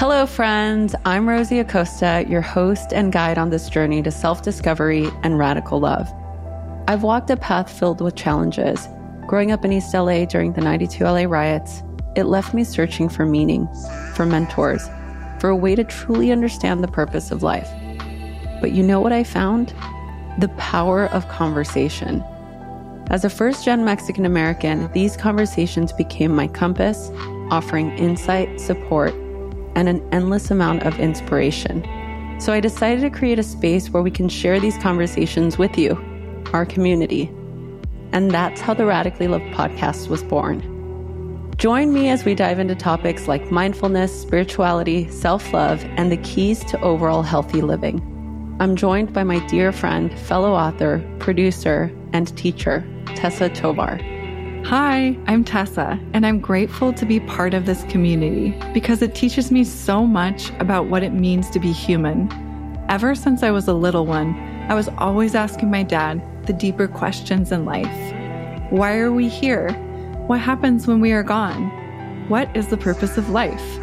Hello, friends. I'm Rosie Acosta, your host and guide on this journey to self discovery and radical love. I've walked a path filled with challenges. Growing up in East LA during the 92 LA riots, it left me searching for meaning, for mentors, for a way to truly understand the purpose of life. But you know what I found? The power of conversation. As a first gen Mexican American, these conversations became my compass, offering insight, support, and an endless amount of inspiration. So I decided to create a space where we can share these conversations with you, our community. And that's how the Radically Love podcast was born. Join me as we dive into topics like mindfulness, spirituality, self love, and the keys to overall healthy living. I'm joined by my dear friend, fellow author, producer, and teacher, Tessa Tovar. Hi, I'm Tessa, and I'm grateful to be part of this community because it teaches me so much about what it means to be human. Ever since I was a little one, I was always asking my dad the deeper questions in life Why are we here? What happens when we are gone? What is the purpose of life?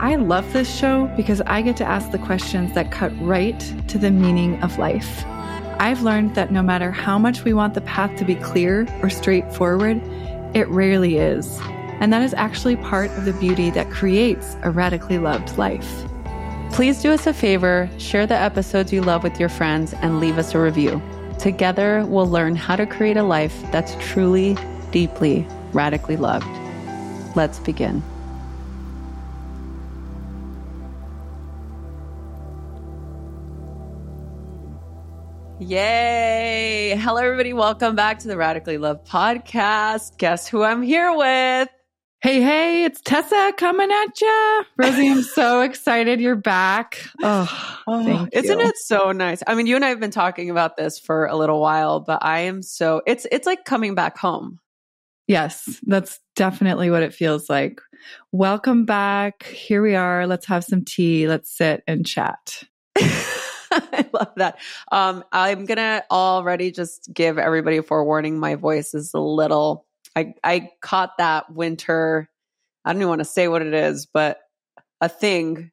I love this show because I get to ask the questions that cut right to the meaning of life. I've learned that no matter how much we want the path to be clear or straightforward, it rarely is. And that is actually part of the beauty that creates a radically loved life. Please do us a favor, share the episodes you love with your friends, and leave us a review. Together, we'll learn how to create a life that's truly, deeply, radically loved. Let's begin. Yay! Hello, everybody. Welcome back to the Radically Love podcast. Guess who I'm here with? Hey, hey, it's Tessa coming at you. Rosie, I'm so excited you're back. Oh, oh isn't you. it so nice? I mean, you and I have been talking about this for a little while, but I am so it's it's like coming back home. Yes, that's definitely what it feels like. Welcome back. Here we are. Let's have some tea. Let's sit and chat. I love that. Um, I'm gonna already just give everybody a forewarning. My voice is a little. I I caught that winter. I don't even want to say what it is, but a thing,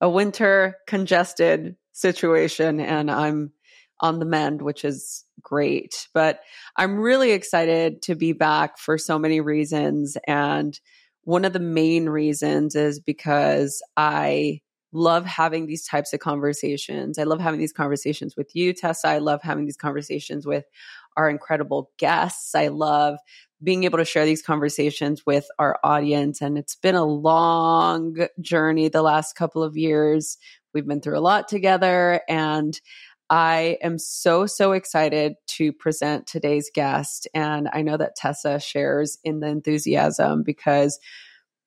a winter congested situation, and I'm on the mend, which is great. But I'm really excited to be back for so many reasons, and one of the main reasons is because I love having these types of conversations. I love having these conversations with you, Tessa. I love having these conversations with our incredible guests. I love being able to share these conversations with our audience. And it's been a long journey the last couple of years. We've been through a lot together. And I am so, so excited to present today's guest. And I know that Tessa shares in the enthusiasm because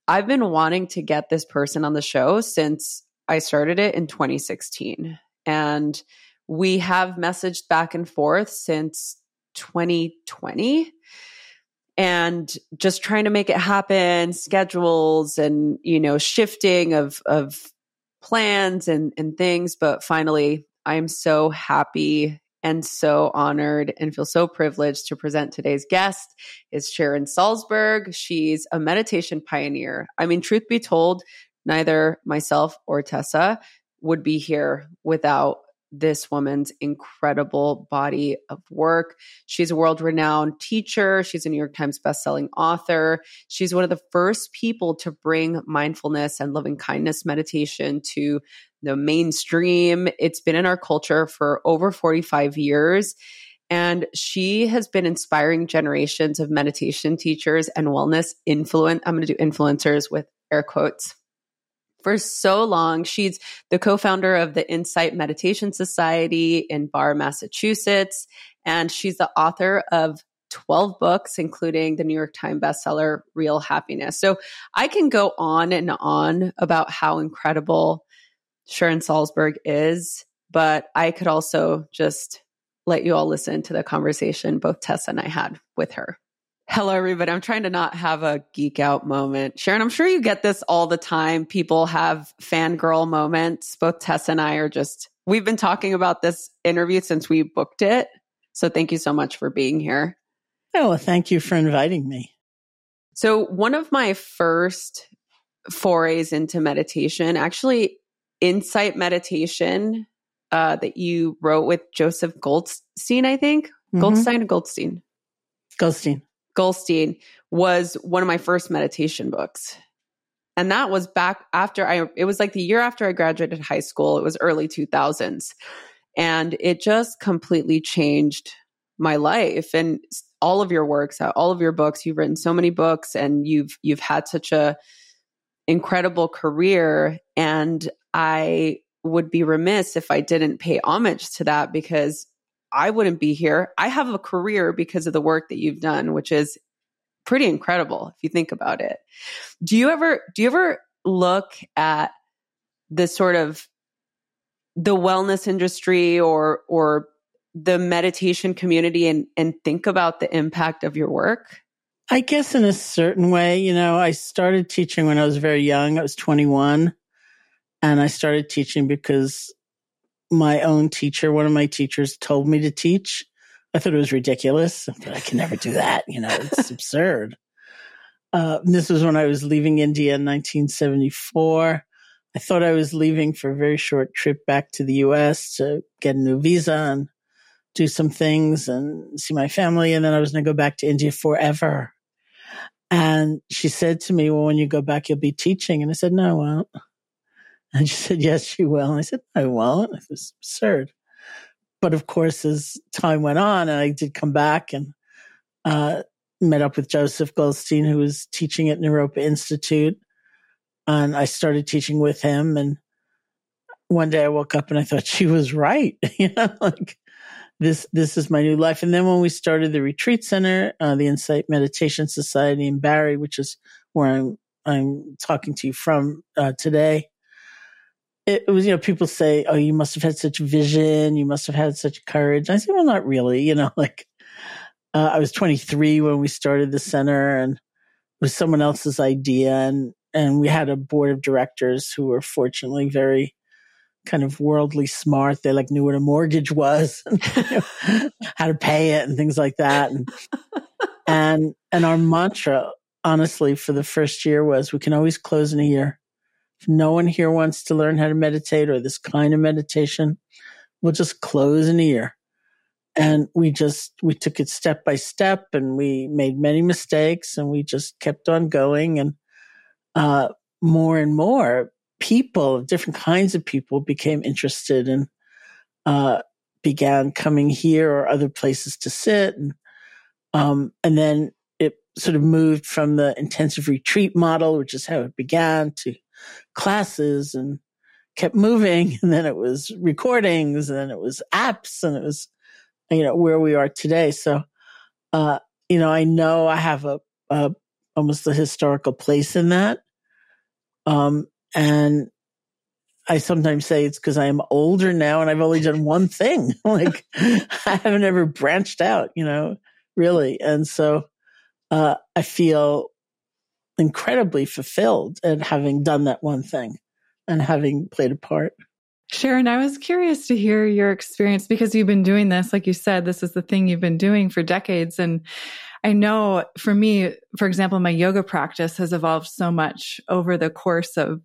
I've been wanting to get this person on the show since I started it in 2016. And we have messaged back and forth since 2020 and just trying to make it happen schedules and you know shifting of of plans and and things but finally i'm so happy and so honored and feel so privileged to present today's guest is Sharon Salzberg. She's a meditation pioneer. I mean, truth be told, neither myself or Tessa would be here without this woman's incredible body of work. She's a world renowned teacher. She's a New York Times bestselling author. She's one of the first people to bring mindfulness and loving kindness meditation to the mainstream. It's been in our culture for over 45 years. And she has been inspiring generations of meditation teachers and wellness influence. I'm going to do influencers with air quotes for so long. She's the co founder of the Insight Meditation Society in Barre, Massachusetts. And she's the author of 12 books, including the New York Times bestseller, Real Happiness. So I can go on and on about how incredible Sharon Salzberg is, but I could also just let you all listen to the conversation both Tessa and I had with her. Hello, everybody. I'm trying to not have a geek out moment. Sharon, I'm sure you get this all the time. People have fangirl moments. Both Tess and I are just, we've been talking about this interview since we booked it. So thank you so much for being here. Oh, well, thank you for inviting me. So, one of my first forays into meditation. Actually, Insight Meditation uh, that you wrote with Joseph Goldstein, I think. Mm-hmm. Goldstein or Goldstein? Goldstein. Goldstein was one of my first meditation books. And that was back after I, it was like the year after I graduated high school. It was early 2000s. And it just completely changed my life. And all of your works, all of your books, you've written so many books and you've, you've had such a incredible career. And I would be remiss if I didn't pay homage to that because I wouldn't be here. I have a career because of the work that you've done, which is pretty incredible if you think about it. Do you ever do you ever look at the sort of the wellness industry or or the meditation community and and think about the impact of your work? I guess in a certain way, you know, I started teaching when I was very young. I was 21 and I started teaching because my own teacher, one of my teachers told me to teach. I thought it was ridiculous. I, thought, I can never do that. You know, it's absurd. Uh, this was when I was leaving India in 1974. I thought I was leaving for a very short trip back to the US to get a new visa and do some things and see my family. And then I was going to go back to India forever. And she said to me, well, when you go back, you'll be teaching. And I said, no, I won't. And she said, yes, you will. And I said, I won't. It was absurd. But of course, as time went on and I did come back and, uh, met up with Joseph Goldstein, who was teaching at Naropa Institute. And I started teaching with him. And one day I woke up and I thought she was right. you know, like this, this is my new life. And then when we started the retreat center, uh, the Insight Meditation Society in Barre, which is where I'm, I'm talking to you from uh, today, it was, you know, people say, oh, you must have had such vision. You must have had such courage. I said, well, not really. You know, like uh, I was 23 when we started the center and it was someone else's idea. And, and we had a board of directors who were fortunately very kind of worldly smart. They like knew what a mortgage was and you know, how to pay it and things like that. And, and, and our mantra, honestly, for the first year was we can always close in a year if no one here wants to learn how to meditate or this kind of meditation, we'll just close an ear. And we just, we took it step by step and we made many mistakes and we just kept on going. And, uh, more and more people, different kinds of people became interested and, uh, began coming here or other places to sit. And, um, and then it sort of moved from the intensive retreat model, which is how it began to classes and kept moving. And then it was recordings and then it was apps and it was, you know, where we are today. So, uh, you know, I know I have a, a almost a historical place in that. Um, and I sometimes say it's because I am older now and I've only done one thing. like I haven't ever branched out, you know, really. And so, uh, I feel incredibly fulfilled at having done that one thing and having played a part. Sharon, I was curious to hear your experience because you've been doing this. Like you said, this is the thing you've been doing for decades. And I know for me, for example, my yoga practice has evolved so much over the course of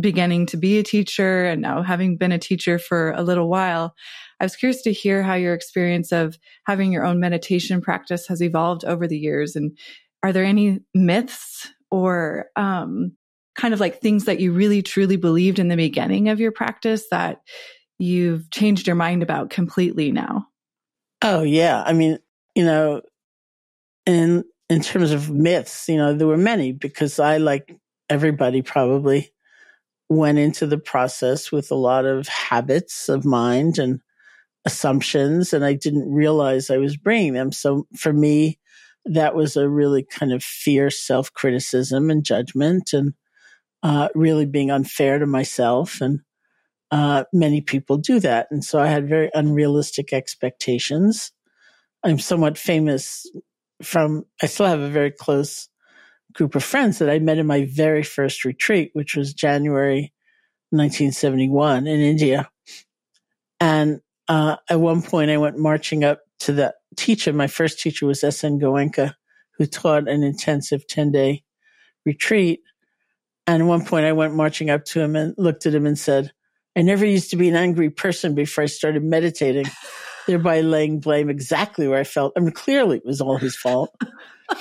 beginning to be a teacher and now having been a teacher for a little while. I was curious to hear how your experience of having your own meditation practice has evolved over the years and are there any myths or um, kind of like things that you really truly believed in the beginning of your practice that you've changed your mind about completely now? Oh yeah, I mean, you know, in in terms of myths, you know, there were many because I like everybody probably went into the process with a lot of habits of mind and assumptions and I didn't realize I was bringing them. So for me, that was a really kind of fierce self criticism and judgment and uh, really being unfair to myself. And uh, many people do that. And so I had very unrealistic expectations. I'm somewhat famous from, I still have a very close group of friends that I met in my very first retreat, which was January 1971 in India. And uh, at one point, I went marching up to the teacher. My first teacher was S.N. Goenka, who taught an intensive 10 day retreat. And at one point I went marching up to him and looked at him and said, I never used to be an angry person before I started meditating, thereby laying blame exactly where I felt. I mean, clearly it was all his fault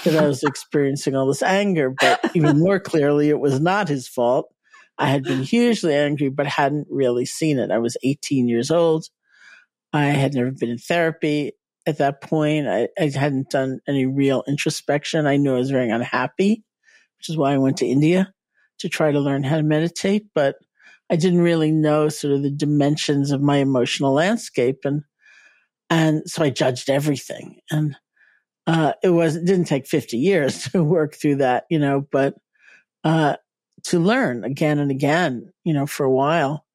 that I was experiencing all this anger, but even more clearly, it was not his fault. I had been hugely angry, but hadn't really seen it. I was 18 years old. I had never been in therapy at that point. I, I hadn't done any real introspection. I knew I was very unhappy, which is why I went to India to try to learn how to meditate. But I didn't really know sort of the dimensions of my emotional landscape. And, and so I judged everything. And, uh, it was, it didn't take 50 years to work through that, you know, but, uh, to learn again and again, you know, for a while.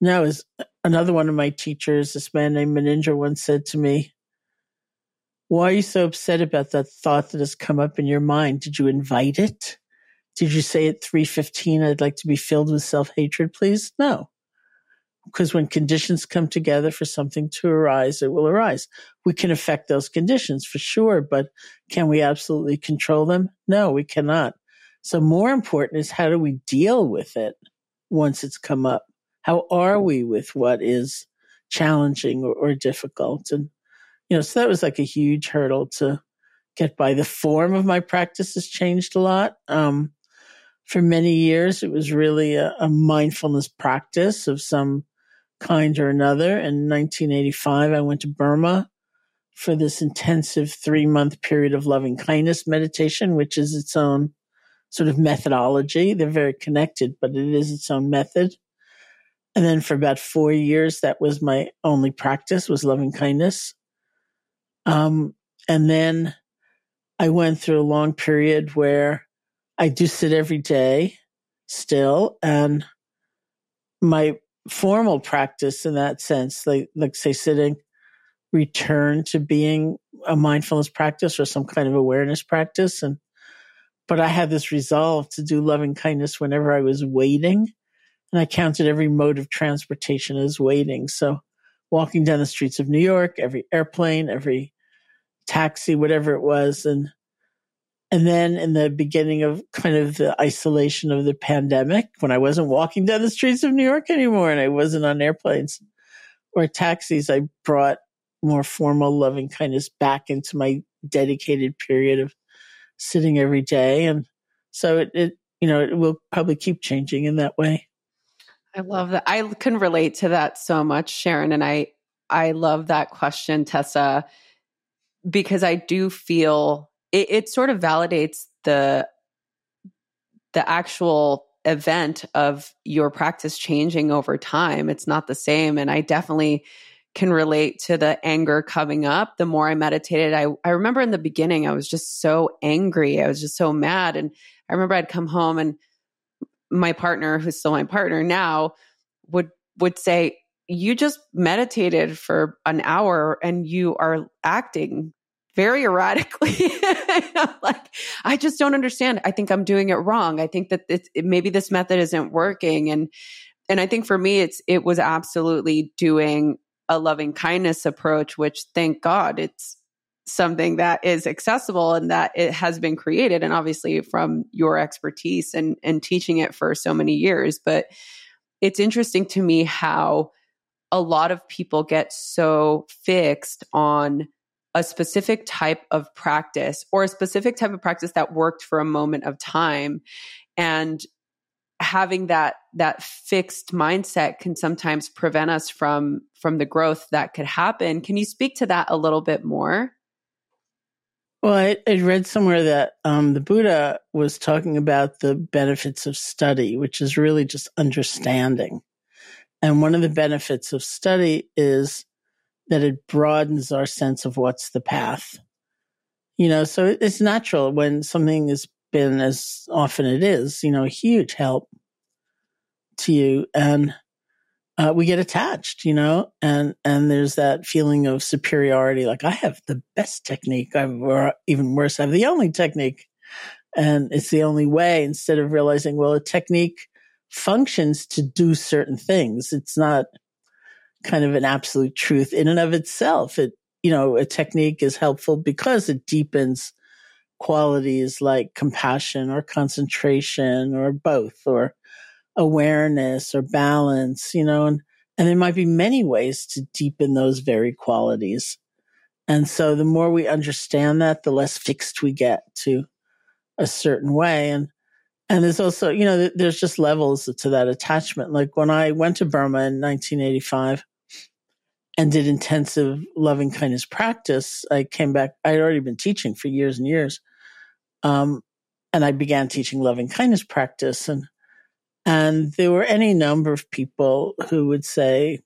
Now, as another one of my teachers, this man named Munindra, once said to me, Why are you so upset about that thought that has come up in your mind? Did you invite it? Did you say at 315, I'd like to be filled with self hatred, please? No. Because when conditions come together for something to arise, it will arise. We can affect those conditions for sure, but can we absolutely control them? No, we cannot. So more important is how do we deal with it once it's come up? How are we with what is challenging or, or difficult? And, you know, so that was like a huge hurdle to get by. The form of my practice has changed a lot. Um, for many years, it was really a, a mindfulness practice of some kind or another. In 1985, I went to Burma for this intensive three month period of loving kindness meditation, which is its own sort of methodology. They're very connected, but it is its own method. And then for about four years, that was my only practice was loving kindness. Um, and then I went through a long period where I do sit every day still. And my formal practice in that sense, like, like say sitting, return to being a mindfulness practice or some kind of awareness practice. And but I had this resolve to do loving kindness whenever I was waiting. And I counted every mode of transportation as waiting. So walking down the streets of New York, every airplane, every taxi, whatever it was. And, and then in the beginning of kind of the isolation of the pandemic, when I wasn't walking down the streets of New York anymore and I wasn't on airplanes or taxis, I brought more formal loving kindness back into my dedicated period of sitting every day. And so it, it, you know, it will probably keep changing in that way. I love that. I can relate to that so much, Sharon. And I, I love that question, Tessa, because I do feel it, it sort of validates the, the actual event of your practice changing over time. It's not the same. And I definitely can relate to the anger coming up. The more I meditated, I, I remember in the beginning, I was just so angry. I was just so mad. And I remember I'd come home and my partner, who's still my partner now, would, would say, you just meditated for an hour and you are acting very erratically. like, I just don't understand. I think I'm doing it wrong. I think that it, maybe this method isn't working. And, and I think for me, it's, it was absolutely doing a loving kindness approach, which thank God it's something that is accessible and that it has been created. And obviously from your expertise and, and teaching it for so many years. But it's interesting to me how a lot of people get so fixed on a specific type of practice or a specific type of practice that worked for a moment of time. And having that that fixed mindset can sometimes prevent us from from the growth that could happen. Can you speak to that a little bit more? Well i, I read somewhere that um, the buddha was talking about the benefits of study which is really just understanding. And one of the benefits of study is that it broadens our sense of what's the path you know so it's natural when something has been as often it is you know a huge help to you and uh, we get attached, you know, and, and there's that feeling of superiority. Like I have the best technique. I've, or even worse, I have the only technique and it's the only way instead of realizing, well, a technique functions to do certain things. It's not kind of an absolute truth in and of itself. It, you know, a technique is helpful because it deepens qualities like compassion or concentration or both or awareness or balance, you know, and, and there might be many ways to deepen those very qualities. And so the more we understand that, the less fixed we get to a certain way. And, and there's also, you know, there's just levels to that attachment. Like when I went to Burma in 1985 and did intensive loving kindness practice, I came back, I had already been teaching for years and years. Um, and I began teaching loving kindness practice and, and there were any number of people who would say,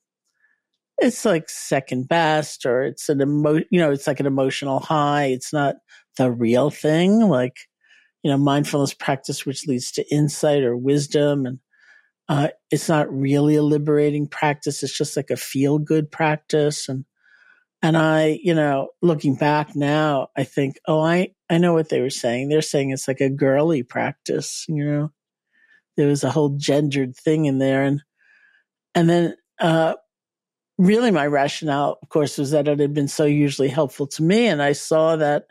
it's like second best or it's an emo, you know, it's like an emotional high. It's not the real thing. Like, you know, mindfulness practice, which leads to insight or wisdom. And, uh, it's not really a liberating practice. It's just like a feel good practice. And, and I, you know, looking back now, I think, oh, I, I know what they were saying. They're saying it's like a girly practice, you know, there was a whole gendered thing in there. And, and then, uh, really my rationale, of course, was that it had been so hugely helpful to me. And I saw that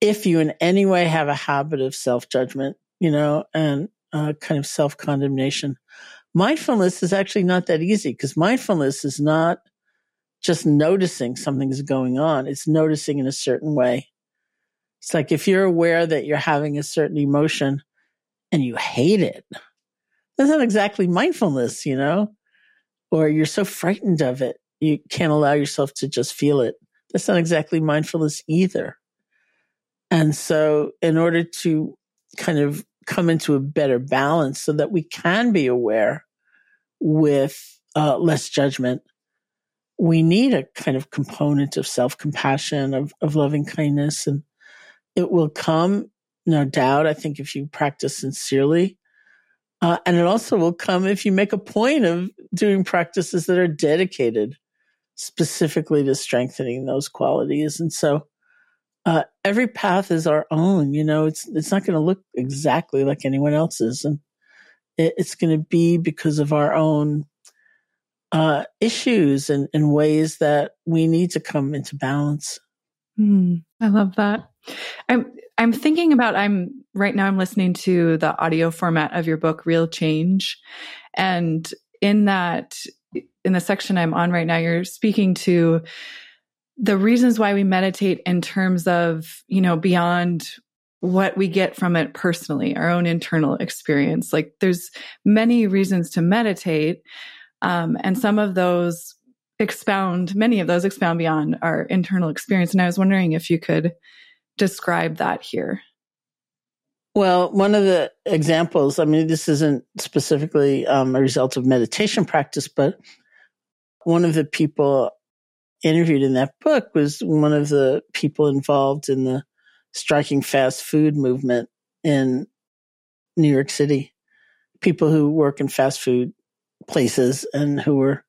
if you in any way have a habit of self judgment, you know, and uh, kind of self condemnation, mindfulness is actually not that easy because mindfulness is not just noticing something's going on. It's noticing in a certain way. It's like if you're aware that you're having a certain emotion and you hate it, that's not exactly mindfulness, you know? or you're so frightened of it, you can't allow yourself to just feel it. That's not exactly mindfulness either. And so, in order to kind of come into a better balance so that we can be aware with uh, less judgment, we need a kind of component of self compassion, of, of loving kindness. And it will come, no doubt, I think, if you practice sincerely uh, and it also will come if you make a point of doing practices that are dedicated specifically to strengthening those qualities. And so uh, every path is our own. You know, it's it's not going to look exactly like anyone else's, and it, it's going to be because of our own uh, issues and, and ways that we need to come into balance. Mm, I love that. I'm I'm thinking about I'm right now I'm listening to the audio format of your book Real Change and in that in the section I'm on right now you're speaking to the reasons why we meditate in terms of, you know, beyond what we get from it personally, our own internal experience. Like there's many reasons to meditate. Um, and some of those expound, many of those expound beyond our internal experience. And I was wondering if you could describe that here? Well, one of the examples, I mean, this isn't specifically um, a result of meditation practice, but one of the people interviewed in that book was one of the people involved in the striking fast food movement in New York City. People who work in fast food places and who were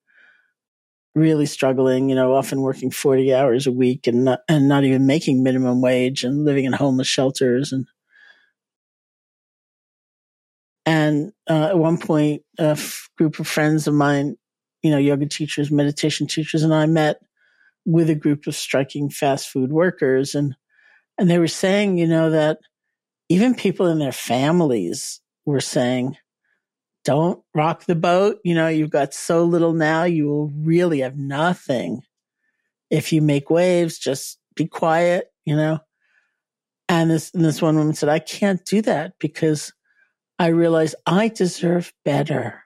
really struggling, you know, often working 40 hours a week and not, and not even making minimum wage and living in homeless shelters. And, and uh, at one point, a f- group of friends of mine, you know, yoga teachers, meditation teachers, and I met with a group of striking fast food workers. And, and they were saying, you know, that even people in their families were saying, don't rock the boat. You know, you've got so little now, you will really have nothing. If you make waves, just be quiet, you know. And this, and this one woman said, I can't do that because I realize I deserve better.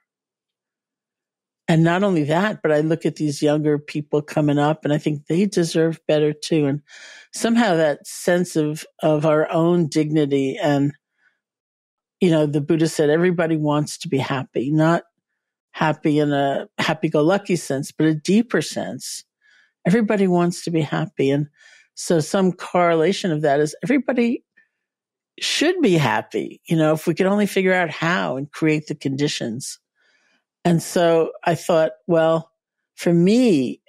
And not only that, but I look at these younger people coming up and I think they deserve better too. And somehow that sense of, of our own dignity and you know, the Buddha said everybody wants to be happy, not happy in a happy go lucky sense, but a deeper sense. Everybody wants to be happy. And so some correlation of that is everybody should be happy, you know, if we could only figure out how and create the conditions. And so I thought, well, for me,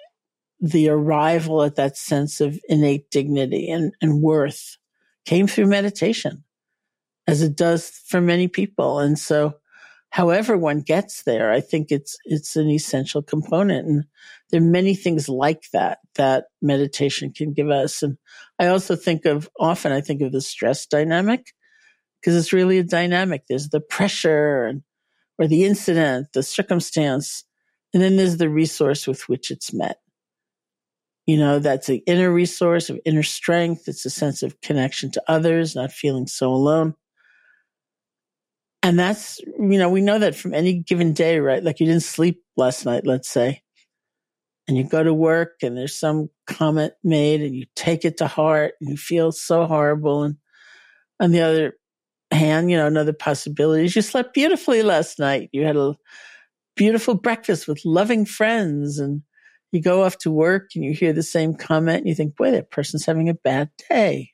the arrival at that sense of innate dignity and, and worth came through meditation as it does for many people. And so however one gets there, I think it's, it's an essential component. And there are many things like that that meditation can give us. And I also think of often, I think of the stress dynamic because it's really a dynamic. There's the pressure and, or the incident, the circumstance, and then there's the resource with which it's met. You know, that's the inner resource of inner strength. It's a sense of connection to others, not feeling so alone. And that's, you know, we know that from any given day, right? Like you didn't sleep last night, let's say, and you go to work and there's some comment made and you take it to heart and you feel so horrible. And on the other hand, you know, another possibility is you slept beautifully last night. You had a beautiful breakfast with loving friends and you go off to work and you hear the same comment and you think, boy, that person's having a bad day.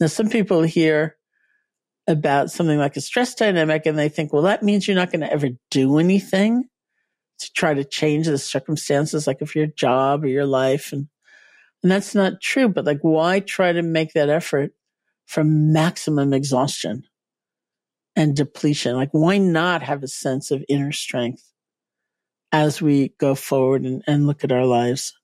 Now, some people hear about something like a stress dynamic and they think, well, that means you're not going to ever do anything to try to change the circumstances, like of your job or your life. And, and that's not true. But like, why try to make that effort from maximum exhaustion and depletion? Like, why not have a sense of inner strength as we go forward and, and look at our lives?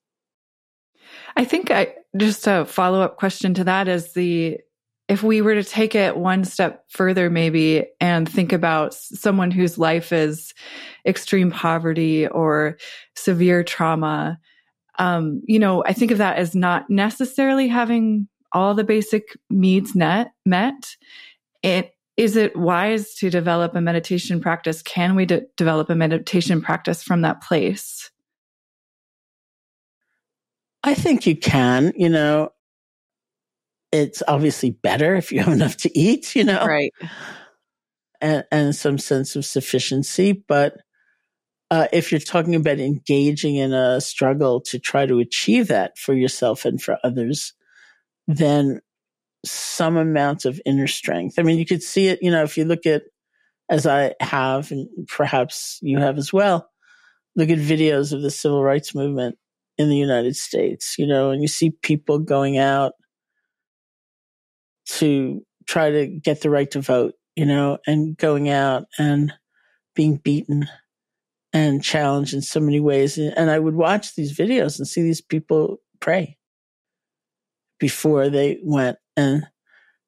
I think I just a follow up question to that is the if we were to take it one step further, maybe, and think about someone whose life is extreme poverty or severe trauma, um, you know, I think of that as not necessarily having all the basic needs net, met. It, is it wise to develop a meditation practice? Can we de- develop a meditation practice from that place? I think you can. You know, it's obviously better if you have enough to eat, you know? Right. And, and some sense of sufficiency. But uh, if you're talking about engaging in a struggle to try to achieve that for yourself and for others, then some amount of inner strength. I mean, you could see it, you know, if you look at, as I have, and perhaps you have as well, look at videos of the civil rights movement in the United States, you know, and you see people going out to try to get the right to vote, you know, and going out and being beaten and challenged in so many ways. And I would watch these videos and see these people pray before they went and,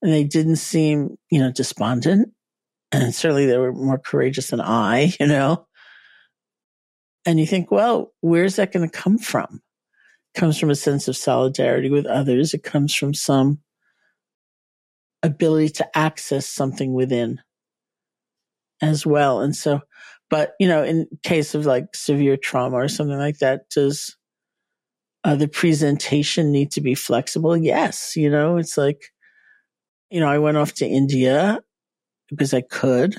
and they didn't seem, you know, despondent. And certainly they were more courageous than I, you know. And you think, well, where's that going to come from? It comes from a sense of solidarity with others. It comes from some ability to access something within as well. And so, but you know, in case of like severe trauma or something like that, does uh, the presentation need to be flexible? Yes. You know, it's like, you know, I went off to India because I could.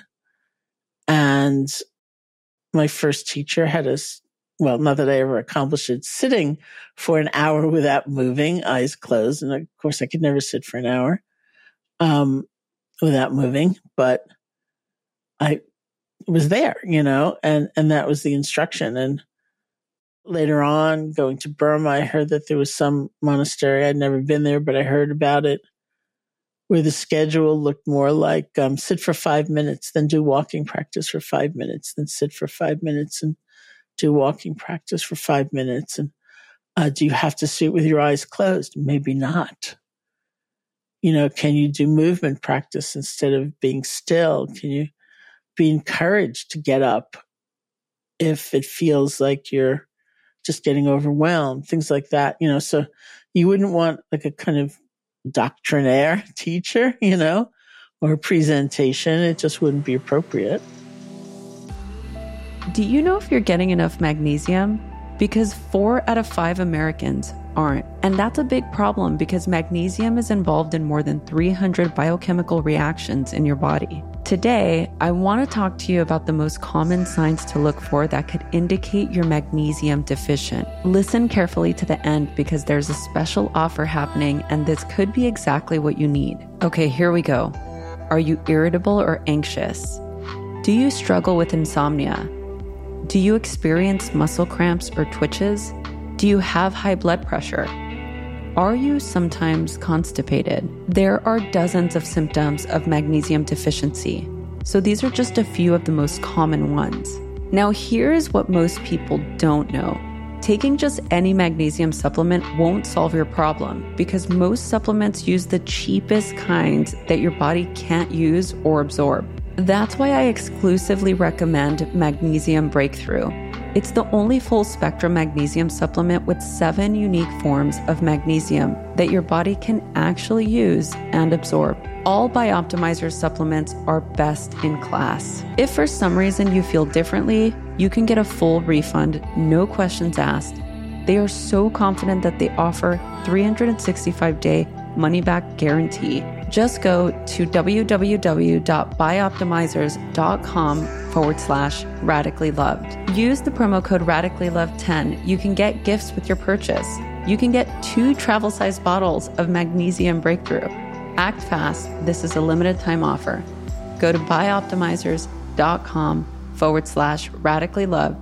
And my first teacher had us, well, not that I ever accomplished it, sitting for an hour without moving, eyes closed. And of course, I could never sit for an hour um, without moving, but I was there, you know, and, and that was the instruction. And later on, going to Burma, I heard that there was some monastery. I'd never been there, but I heard about it where the schedule looked more like um, sit for five minutes, then do walking practice for five minutes, then sit for five minutes and do walking practice for five minutes. And uh, do you have to sit with your eyes closed? Maybe not you know, can you do movement practice instead of being still? Can you be encouraged to get up if it feels like you're just getting overwhelmed? Things like that, you know, so you wouldn't want like a kind of doctrinaire teacher, you know, or presentation. It just wouldn't be appropriate. Do you know if you're getting enough magnesium? Because four out of five Americans aren't. And that's a big problem because magnesium is involved in more than 300 biochemical reactions in your body. Today, I want to talk to you about the most common signs to look for that could indicate you're magnesium deficient. Listen carefully to the end because there's a special offer happening and this could be exactly what you need. Okay, here we go. Are you irritable or anxious? Do you struggle with insomnia? Do you experience muscle cramps or twitches? Do you have high blood pressure? Are you sometimes constipated? There are dozens of symptoms of magnesium deficiency. So these are just a few of the most common ones. Now, here's what most people don't know. Taking just any magnesium supplement won't solve your problem because most supplements use the cheapest kinds that your body can't use or absorb. That's why I exclusively recommend Magnesium Breakthrough. It's the only full spectrum magnesium supplement with seven unique forms of magnesium that your body can actually use and absorb. All Bioptimizer supplements are best in class. If for some reason you feel differently, you can get a full refund, no questions asked. They are so confident that they offer 365 day money back guarantee. Just go to www.bioptimizers.com forward slash radically loved. Use the promo code radically loved 10. You can get gifts with your purchase. You can get two travel sized bottles of magnesium breakthrough. Act fast. This is a limited time offer. Go to bioptimizers.com forward slash radically loved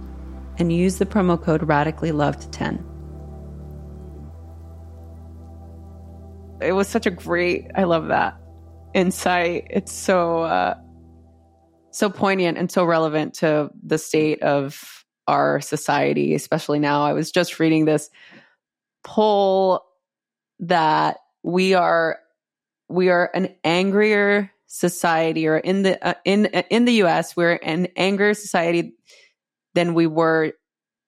and use the promo code radically loved 10. It was such a great i love that insight. It's so uh so poignant and so relevant to the state of our society especially now. I was just reading this poll that we are we are an angrier society or in the uh, in in the US we're an angrier society than we were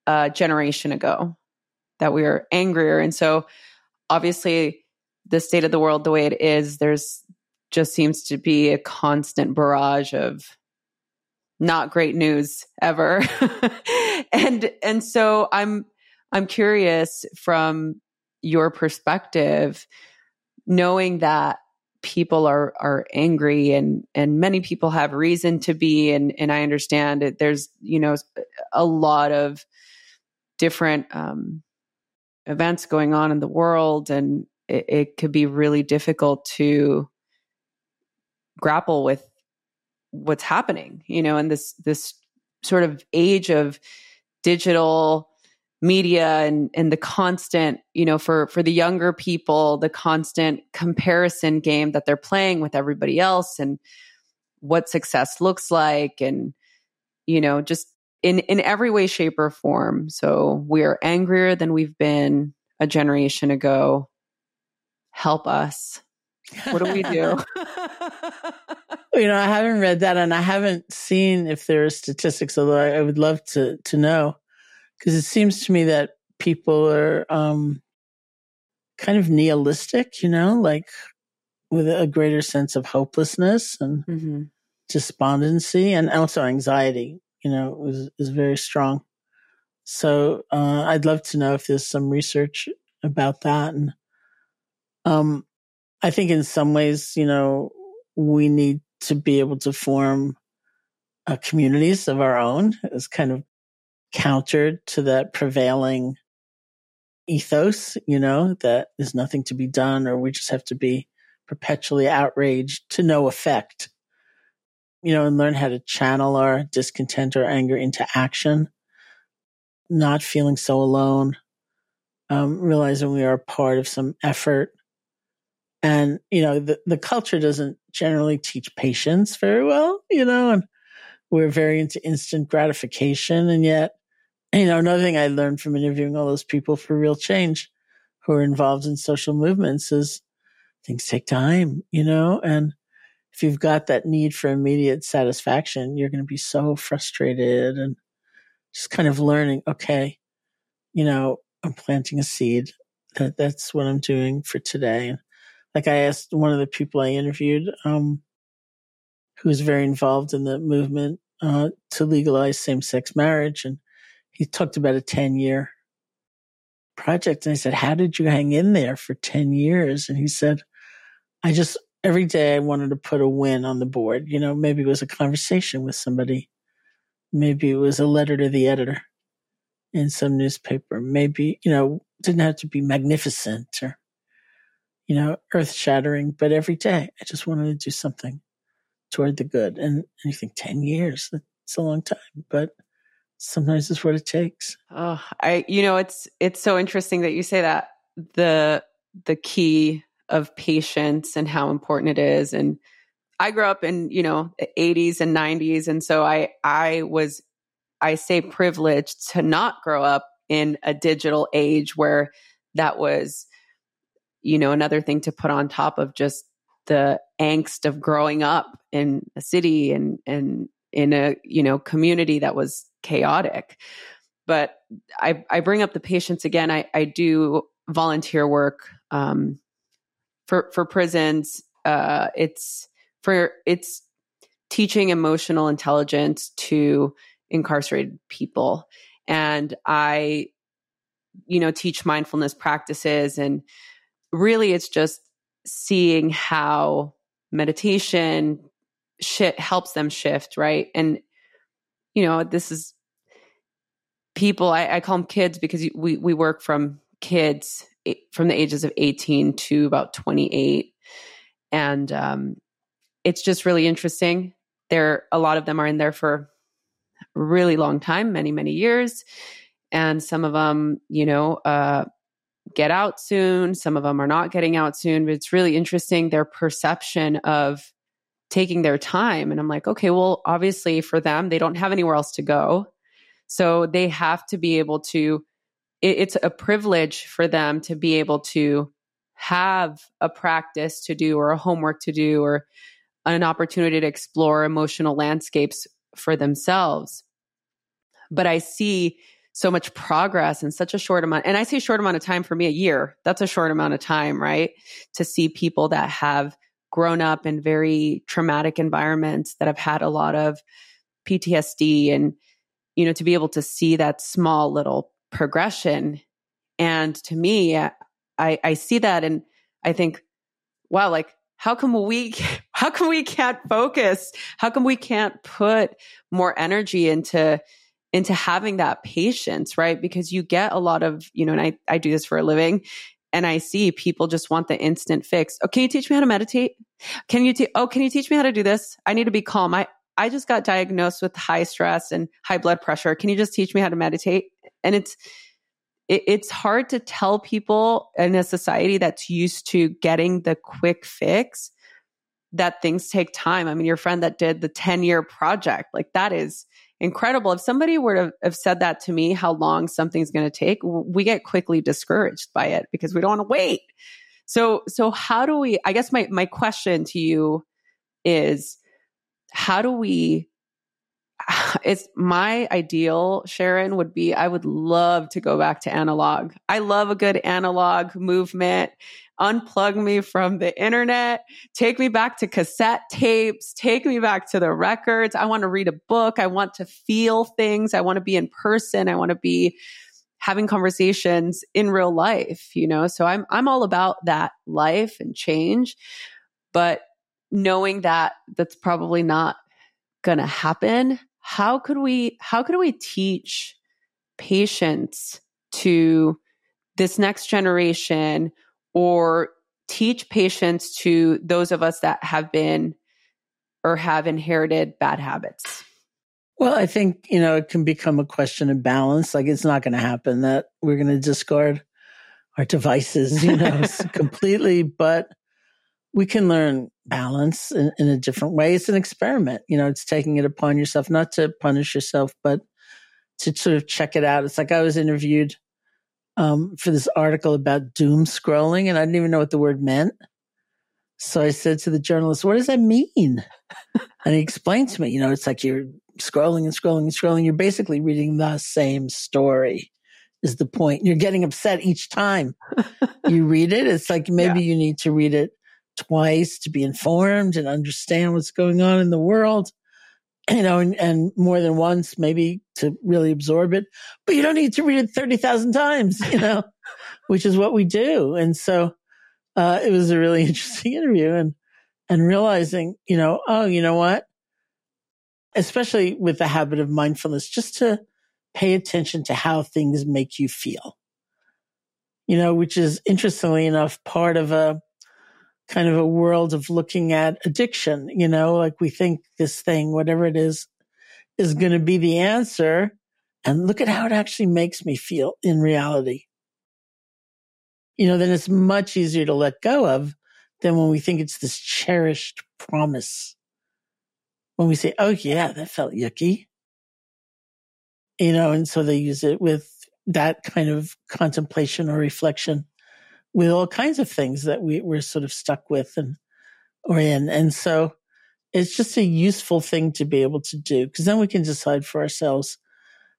a generation ago that we are angrier. And so obviously the state of the world the way it is, there's just seems to be a constant barrage of not great news ever. and and so I'm I'm curious from your perspective knowing that people are are angry and and many people have reason to be and and I understand it there's you know a lot of different um events going on in the world and it, it could be really difficult to grapple with what's happening you know in this this sort of age of digital media and and the constant you know for for the younger people the constant comparison game that they're playing with everybody else and what success looks like and you know just in in every way shape or form. So we're angrier than we've been a generation ago help us. What do we do? you know, I haven't read that and I haven't seen if there are statistics, although I, would love to, to know. Because it seems to me that people are um, kind of nihilistic, you know, like with a greater sense of hopelessness and mm-hmm. despondency and also anxiety, you know, is, is very strong. So uh, I'd love to know if there's some research about that and um, I think in some ways, you know, we need to be able to form uh, communities of our own as kind of countered to that prevailing ethos, you know, that there's nothing to be done or we just have to be perpetually outraged to no effect, you know, and learn how to channel our discontent or anger into action, not feeling so alone, um, realizing we are part of some effort and, you know, the, the culture doesn't generally teach patience very well, you know, and we're very into instant gratification. And yet, you know, another thing I learned from interviewing all those people for real change who are involved in social movements is things take time, you know, and if you've got that need for immediate satisfaction, you're going to be so frustrated and just kind of learning, okay, you know, I'm planting a seed. That that's what I'm doing for today. And like I asked one of the people I interviewed, um, who was very involved in the movement uh, to legalize same-sex marriage, and he talked about a ten-year project. And I said, "How did you hang in there for ten years?" And he said, "I just every day I wanted to put a win on the board. You know, maybe it was a conversation with somebody, maybe it was a letter to the editor." in some newspaper. Maybe, you know, didn't have to be magnificent or you know, earth shattering, but every day I just wanted to do something toward the good. And, and you think 10 years, that's a long time, but sometimes it's what it takes. Oh, I, you know, it's, it's so interesting that you say that the, the key of patience and how important it is. And I grew up in, you know, the 80s and 90s. And so I, I was, I say privileged to not grow up in a digital age where that was, you know, another thing to put on top of just the angst of growing up in a city and, and in a, you know, community that was chaotic. But I, I bring up the patience again. I, I do volunteer work um, for for prisons. Uh, it's for it's teaching emotional intelligence to incarcerated people, and I, you know, teach mindfulness practices, and really, it's just seeing how meditation shit helps them shift right? And you know this is people I, I call them kids because we we work from kids from the ages of 18 to about 28 and um, it's just really interesting. There a lot of them are in there for really long time many many years. And some of them you know uh, get out soon. Some of them are not getting out soon but it's really interesting their perception of taking their time. And i'm like okay well obviously for them they don't have anywhere else to go. So they have to be able to, it, it's a privilege for them to be able to have a practice to do or a homework to do or an opportunity to explore emotional landscapes for themselves. But I see so much progress in such a short amount. And I say short amount of time for me, a year. That's a short amount of time, right? To see people that have grown up in very traumatic environments that have had a lot of PTSD and you know, to be able to see that small little progression. And to me, I, I see that and I think, wow, like, how come we, how come we can't focus? How come we can't put more energy into, into having that patience, right? Because you get a lot of, you know, and I, I do this for a living and I see people just want the instant fix. Oh, can you teach me how to meditate? Can you, te- oh, can you teach me how to do this? I need to be calm. I, I just got diagnosed with high stress and high blood pressure. Can you just teach me how to meditate? And it's it, it's hard to tell people in a society that's used to getting the quick fix that things take time. I mean, your friend that did the 10 year project, like that is incredible. If somebody were to have said that to me, how long something's going to take, we get quickly discouraged by it because we don't want to wait. So, so how do we, I guess my, my question to you is, how do we it's my ideal sharon would be i would love to go back to analog. I love a good analog movement. Unplug me from the internet. Take me back to cassette tapes. Take me back to the records. I want to read a book. I want to feel things. I want to be in person. I want to be having conversations in real life you know? So i'm i'm all about that life and change. But knowing that that's probably not going to happen how could we how could we teach patience to this next generation or teach patience to those of us that have been or have inherited bad habits? Well i think you know it can become a question of balance. Like it's not going to happen that we're going to discard our devices you know completely but we can learn balance in, in, a different way. It's an experiment. You know, it's taking it upon yourself, not to punish yourself, but to sort of check it out. It's like I was interviewed um, for this article about doom scrolling, and I didn't even know what the word meant. So I said to the journalist, What does that mean? and he explained to me, you know, it's like you're scrolling and scrolling and scrolling. You're basically reading the same story is the point. You're getting upset each time you read it. It's like maybe yeah. you need to read it twice to be informed and understand what's going on in the world you know, and, and, more than once, maybe to really absorb it. But you don't need to read it 30,000 times, you know, which is what we do. And so, uh, it was a really interesting interview and, and realizing, you know, oh, you know what? Especially with the habit of mindfulness, just to pay attention to how things make you feel, you know, which is interestingly enough part of a, kind of a world of looking at addiction, you know, like we think this thing, whatever it is, is going to be the answer. And look at how it actually makes me feel in reality. You know, then it's much easier to let go of than when we think it's this cherished promise. When we say, oh yeah, that felt yucky. You know, and so they use it with that kind of contemplation or reflection with all kinds of things that we, we're sort of stuck with and or in. And so it's just a useful thing to be able to do because then we can decide for ourselves,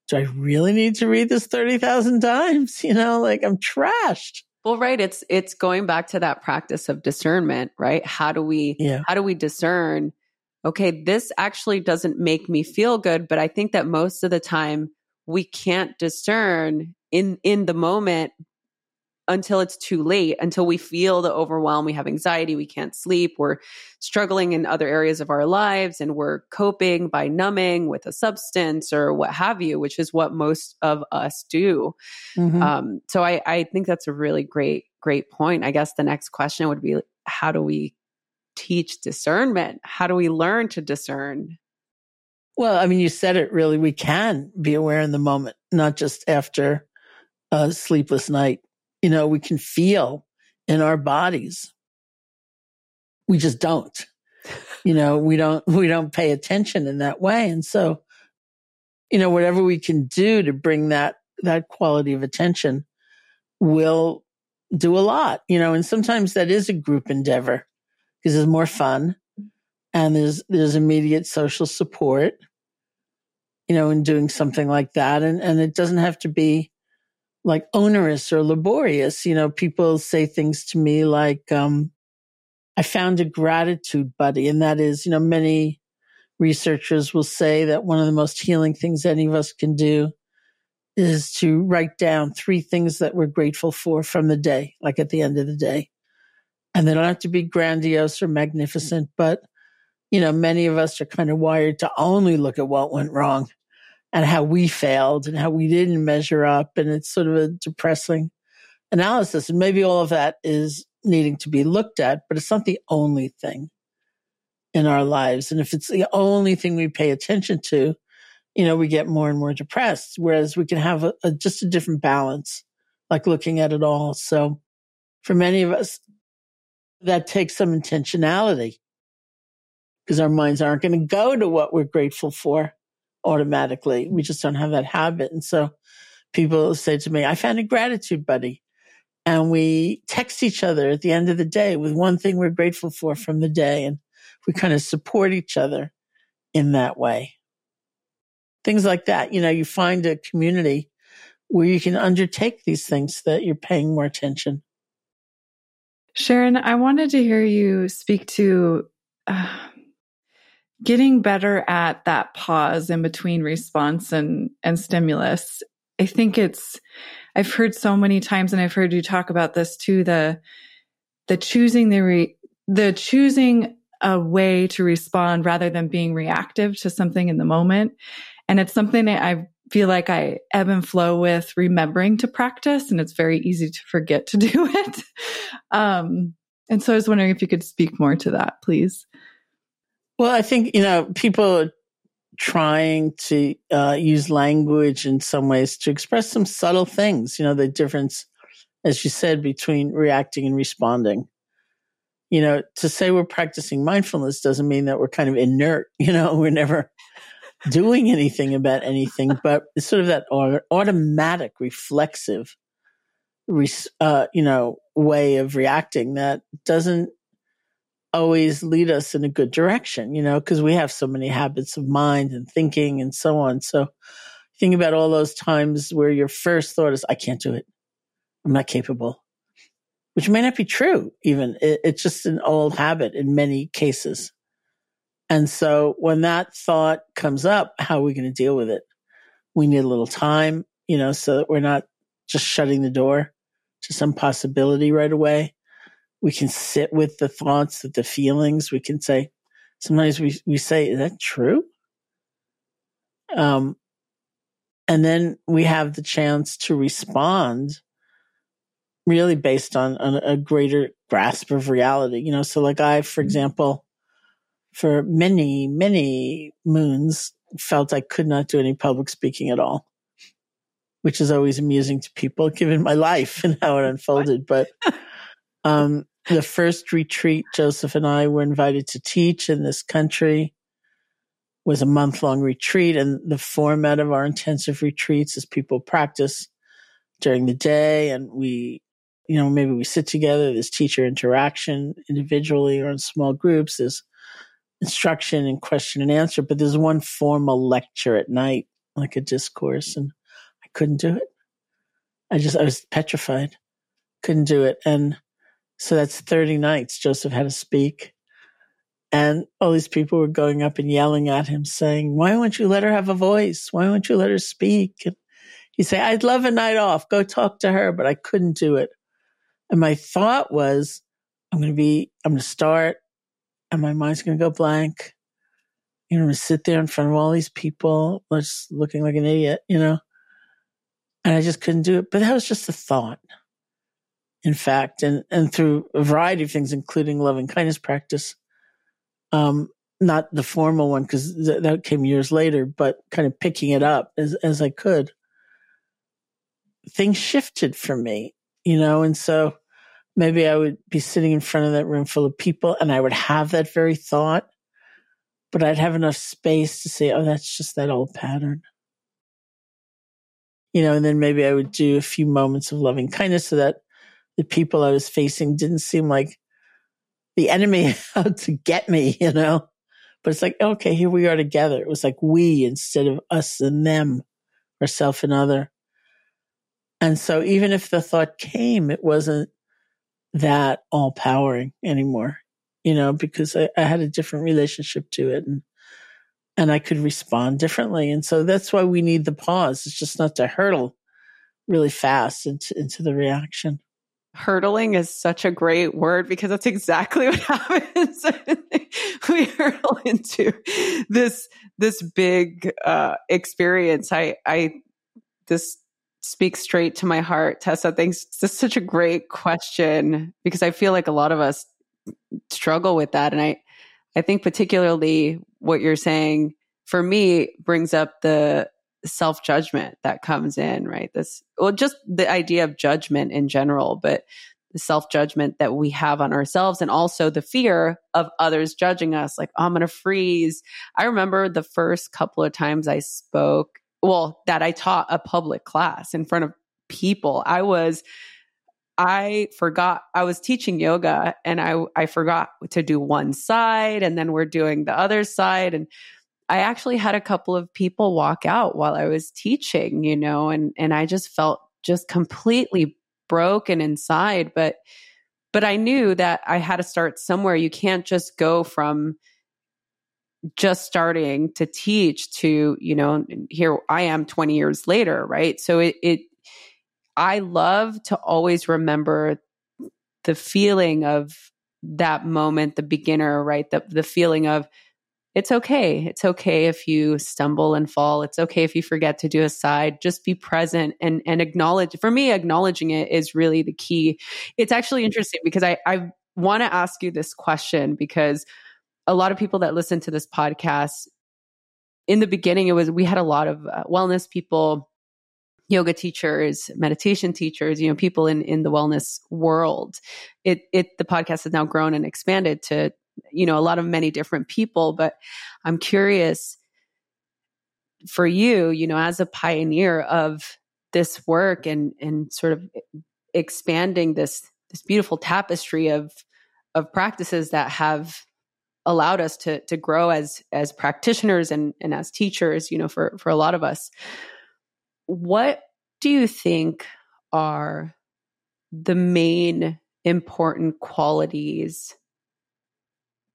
do I really need to read this 30,000 times? You know, like I'm trashed. Well, right. It's, it's going back to that practice of discernment, right? How do we, yeah. how do we discern? Okay, this actually doesn't make me feel good, but I think that most of the time we can't discern in, in the moment until it's too late, until we feel the overwhelm, we have anxiety, we can't sleep, we're struggling in other areas of our lives, and we're coping by numbing with a substance or what have you, which is what most of us do. Mm-hmm. Um, so I, I think that's a really great, great point. I guess the next question would be how do we teach discernment? How do we learn to discern? Well, I mean, you said it really. We can be aware in the moment, not just after a sleepless night you know, we can feel in our bodies. We just don't. You know, we don't, we don't pay attention in that way. And so, you know, whatever we can do to bring that, that quality of attention will do a lot, you know, and sometimes that is a group endeavor because it's more fun and there's, there's immediate social support, you know, in doing something like that. And, and it doesn't have to be like onerous or laborious. You know, people say things to me like, um, I found a gratitude buddy. And that is, you know, many researchers will say that one of the most healing things any of us can do is to write down three things that we're grateful for from the day, like at the end of the day. And they don't have to be grandiose or magnificent, but you know, many of us are kind of wired to only look at what went wrong and how we failed and how we didn't measure up. And it's sort of a depressing analysis. And maybe all of that is needing to be looked at, but it's not the only thing in our lives. And if it's the only thing we pay attention to, you know, we get more and more depressed. Whereas we can have a, a, just a different balance, like looking at it all. So for many of us, that takes some intentionality because our minds aren't going to go to what we're grateful for automatically. We just don't have that habit. And so people say to me, I found a gratitude buddy. And we text each other at the end of the day with one thing we're grateful for from the day. And we kind of support each other in that way. Things like that. You know, you find a community where you can undertake these things that you're paying more attention. Sharon, I wanted to hear you speak to uh, getting better at that pause in between response and, and stimulus. I think it's, I've heard so many times and I've heard you talk about this too, the, the choosing the, re, the choosing a way to respond rather than being reactive to something in the moment. And it's something that I feel like I ebb and flow with remembering to practice and it's very easy to forget to do it. Um, and so I was wondering if you could speak more to that, please. Well, I think, you know, people are trying to uh, use language in some ways to express some subtle things, you know, the difference, as you said, between reacting and responding. You know, to say we're practicing mindfulness doesn't mean that we're kind of inert, you know, we're never doing anything about anything, but it's sort of that automatic, reflexive, uh, you know, way of reacting that doesn't always lead us in a good direction, you know, because we have so many habits of mind and thinking and so on. So think about all those times where your first thought is, I can't do it. I'm not capable, which may not be true even. It, it's just an old habit in many cases. And so when that thought comes up, how are we going to deal with it? We need a little time, you know, so that we're not just shutting the door to some possibility right away we can sit with the thoughts, with the feelings. We can say, sometimes we, we say, is that true? Um, and then we have the chance to respond really based on, on a greater grasp of reality. You know, so like I, for mm-hmm. example, for many, many moons felt I could not do any public speaking at all, which is always amusing to people given my life and how it unfolded. But, um, the first retreat Joseph and I were invited to teach in this country was a month long retreat. And the format of our intensive retreats is people practice during the day and we, you know, maybe we sit together. There's teacher interaction individually or in small groups. There's instruction and question and answer, but there's one formal lecture at night, like a discourse. And I couldn't do it. I just, I was petrified. Couldn't do it. And so that's 30 nights Joseph had to speak. And all these people were going up and yelling at him, saying, Why won't you let her have a voice? Why won't you let her speak? And he'd say, I'd love a night off. Go talk to her, but I couldn't do it. And my thought was, I'm going to be, I'm going to start, and my mind's going to go blank. You know, sit there in front of all these people, just looking like an idiot, you know? And I just couldn't do it. But that was just a thought in fact, and, and through a variety of things, including loving kindness practice. Um, not the formal one because th- that came years later, but kind of picking it up as, as I could. Things shifted for me, you know, and so maybe I would be sitting in front of that room full of people and I would have that very thought, but I'd have enough space to say, oh, that's just that old pattern. You know, and then maybe I would do a few moments of loving kindness so that the people I was facing didn't seem like the enemy out to get me, you know? But it's like, okay, here we are together. It was like we instead of us and them or self and other. And so even if the thought came, it wasn't that all powering anymore, you know, because I, I had a different relationship to it and and I could respond differently. And so that's why we need the pause. It's just not to hurtle really fast into, into the reaction hurtling is such a great word because that's exactly what happens. we hurtle into this this big uh, experience. I I this speaks straight to my heart. Tessa, thanks. This is such a great question because I feel like a lot of us struggle with that, and I I think particularly what you're saying for me brings up the self judgment that comes in, right? This, well, just the idea of judgment in general, but the self judgment that we have on ourselves and also the fear of others judging us, like, oh, I'm going to freeze. I remember the first couple of times I spoke, well, that I taught a public class in front of people. I was, I forgot I was teaching yoga and I I forgot to do one side and then we're doing the other side and I actually had a couple of people walk out while I was teaching, you know, and and I just felt just completely broken inside, but but I knew that I had to start somewhere. You can't just go from just starting to teach to, you know, here I am 20 years later, right? So it it I love to always remember the feeling of that moment, the beginner, right? The the feeling of it's okay. It's okay if you stumble and fall. It's okay if you forget to do a side. Just be present and and acknowledge. For me, acknowledging it is really the key. It's actually interesting because I I want to ask you this question because a lot of people that listen to this podcast in the beginning it was we had a lot of uh, wellness people yoga teachers meditation teachers you know people in in the wellness world it it the podcast has now grown and expanded to you know, a lot of many different people, but I'm curious for you, you know, as a pioneer of this work and and sort of expanding this this beautiful tapestry of of practices that have allowed us to to grow as as practitioners and and as teachers, you know, for for a lot of us. What do you think are the main important qualities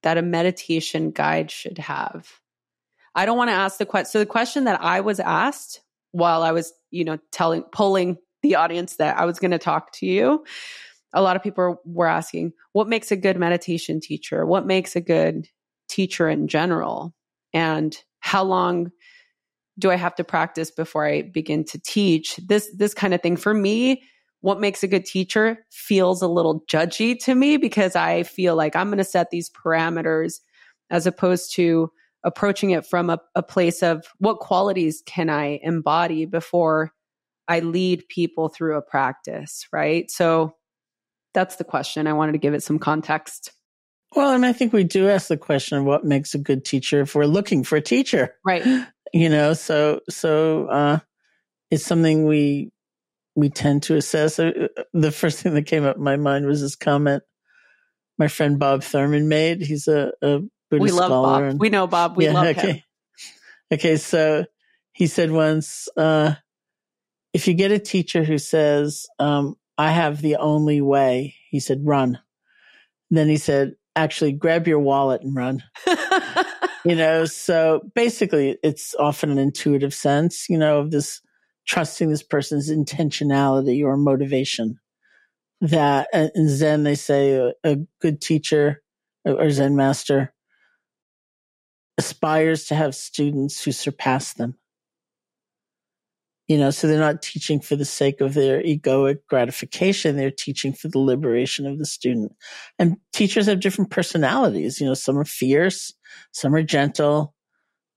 that a meditation guide should have? I don't want to ask the question. So the question that I was asked while I was, you know, telling, polling the audience that I was going to talk to you, a lot of people were asking, what makes a good meditation teacher? What makes a good teacher in general? And how long do I have to practice before I begin to teach? This, this kind of thing. For me, what makes a good teacher feels a little judgy to me because I feel like I'm going to set these parameters as opposed to approaching it from a, a, place of what qualities can I embody before I lead people through a practice, right? So That's the question. I wanted to give it some context. Well, and I think we do ask the question of what makes a good teacher if we're looking for a teacher. Right. You know, so so uh it's something we we tend to assess. Uh, the first thing that came up in my mind was this comment my friend Bob Thurman made. He's a, a Buddhist we love scholar. Bob. we know Bob. We yeah, love okay. him. Okay, so he said once, uh, if you get a teacher who says, um, I have the only way, he said, run. Then he said, actually grab your wallet and run. you know, so basically it's often an intuitive sense, you know, of this trusting this person's intentionality or motivation that in Zen, they say a, a good teacher or Zen master aspires to have students who surpass them. You know, so they're not teaching for the sake of their egoic gratification. They're teaching for the liberation of the student. And teachers have different personalities. You know, some are fierce, some are gentle,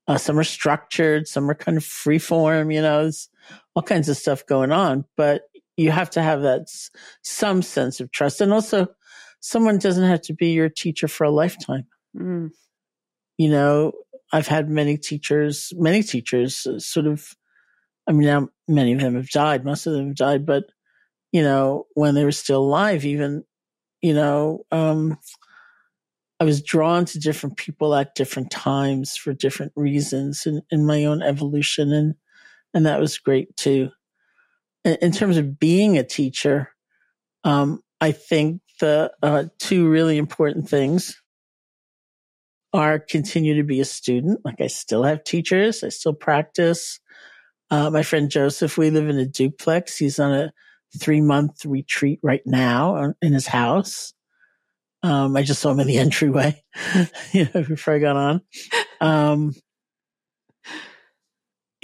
uh, some are structured, some are kind of free form, you know, there's all kinds of stuff going on. But you have to have that some sense of trust. And also someone doesn't have to be your teacher for a lifetime. Mm. You know, I've had many teachers, many teachers uh, sort of I mean, now many of them have died. Most of them have died, but you know, when they were still alive, even, you know, um, I was drawn to different people at different times for different reasons in, in my own evolution. And, and that was great too. In, in terms of being a teacher, um, I think the uh, two really important things are continue to be a student. Like I still have teachers. I still practice. Uh, my friend Joseph, we live in a duplex. He's on a three month retreat right now in his house. Um, I just saw him in the entryway, you know, before I got on. Um,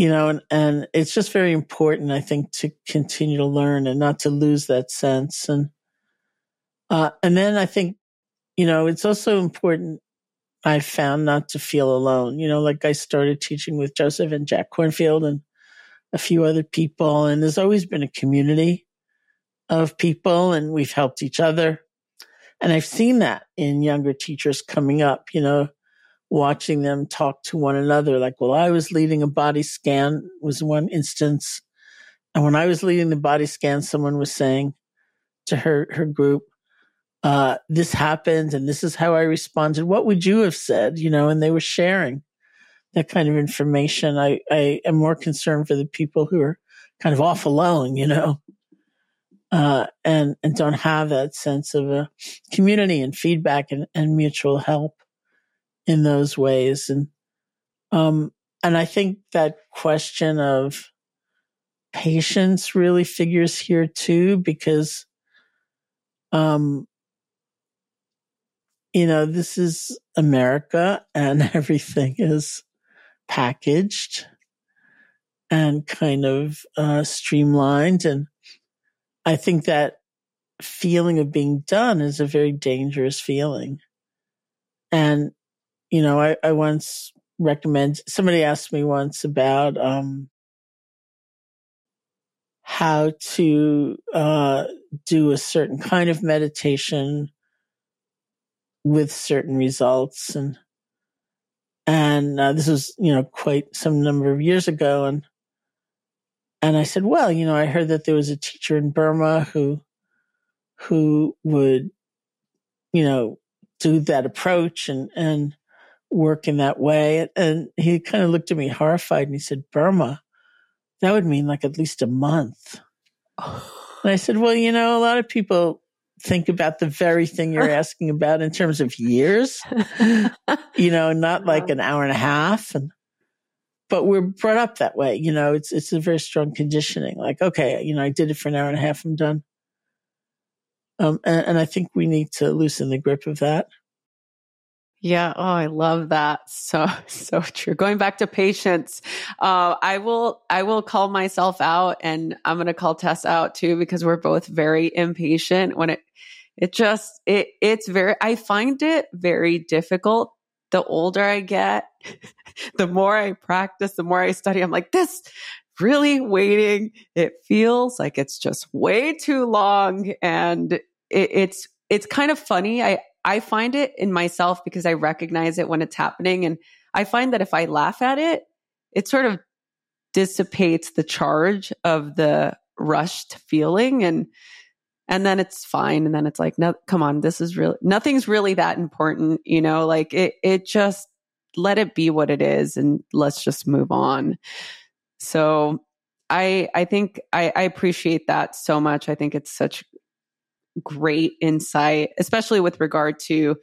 you know, and, and it's just very important, I think, to continue to learn and not to lose that sense. And, uh, and then I think, you know, it's also important I found not to feel alone. You know, like I started teaching with Joseph and Jack Kornfield and a few other people. And there's always been a community of people and we've helped each other. And I've seen that in younger teachers coming up, you know, watching them talk to one another. Like, well, I was leading a body scan was one instance. And when I was leading the body scan, someone was saying to her, her group, uh, this happened and this is how I responded. What would you have said? You know, and they were sharing that kind of information. I, I am more concerned for the people who are kind of off alone, you know, uh, and, and don't have that sense of a community and feedback and, and mutual help in those ways. And, um, and I think that question of patience really figures here too, because, um, you know, this is America and everything is packaged and kind of uh, streamlined. And I think that feeling of being done is a very dangerous feeling. And, you know, I, I once recommend, somebody asked me once about, um, how to, uh, do a certain kind of meditation with certain results. And and uh, this was, you know, quite some number of years ago. And, and I said, well, you know, I heard that there was a teacher in Burma who, who would, you know, do that approach and, and work in that way. And he kind of looked at me horrified and he said, Burma, that would mean like at least a month. And I said, well, you know, a lot of people think about the very thing you're asking about in terms of years, you know, not like an hour and a half. And, but we're brought up that way. You know, it's, it's a very strong conditioning. Like, okay, you know, I did it for an hour and a half. I'm done. Um, and, and I think we need to loosen the grip of that. Yeah. Oh, I love that. So, so true. Going back to patience, uh, I will, I will call myself out and I'm going to call Tess out too, because we're both very impatient when it, it just, it, it's very, I find it very difficult. The older I get, the more I practice, the more I study. I'm like, this really waiting. It feels like it's just way too long. And it, it's it's kind of funny. I I find it in myself because I recognize it when it's happening, and I find that if I laugh at it, it sort of dissipates the charge of the rushed feeling. And and then it's fine. And then it's like no come on this is really nothing's really that important you know like it it just let it be what it is and let's just move on. So i i think i i appreciate that so much. I think it's such great insight especially with regard to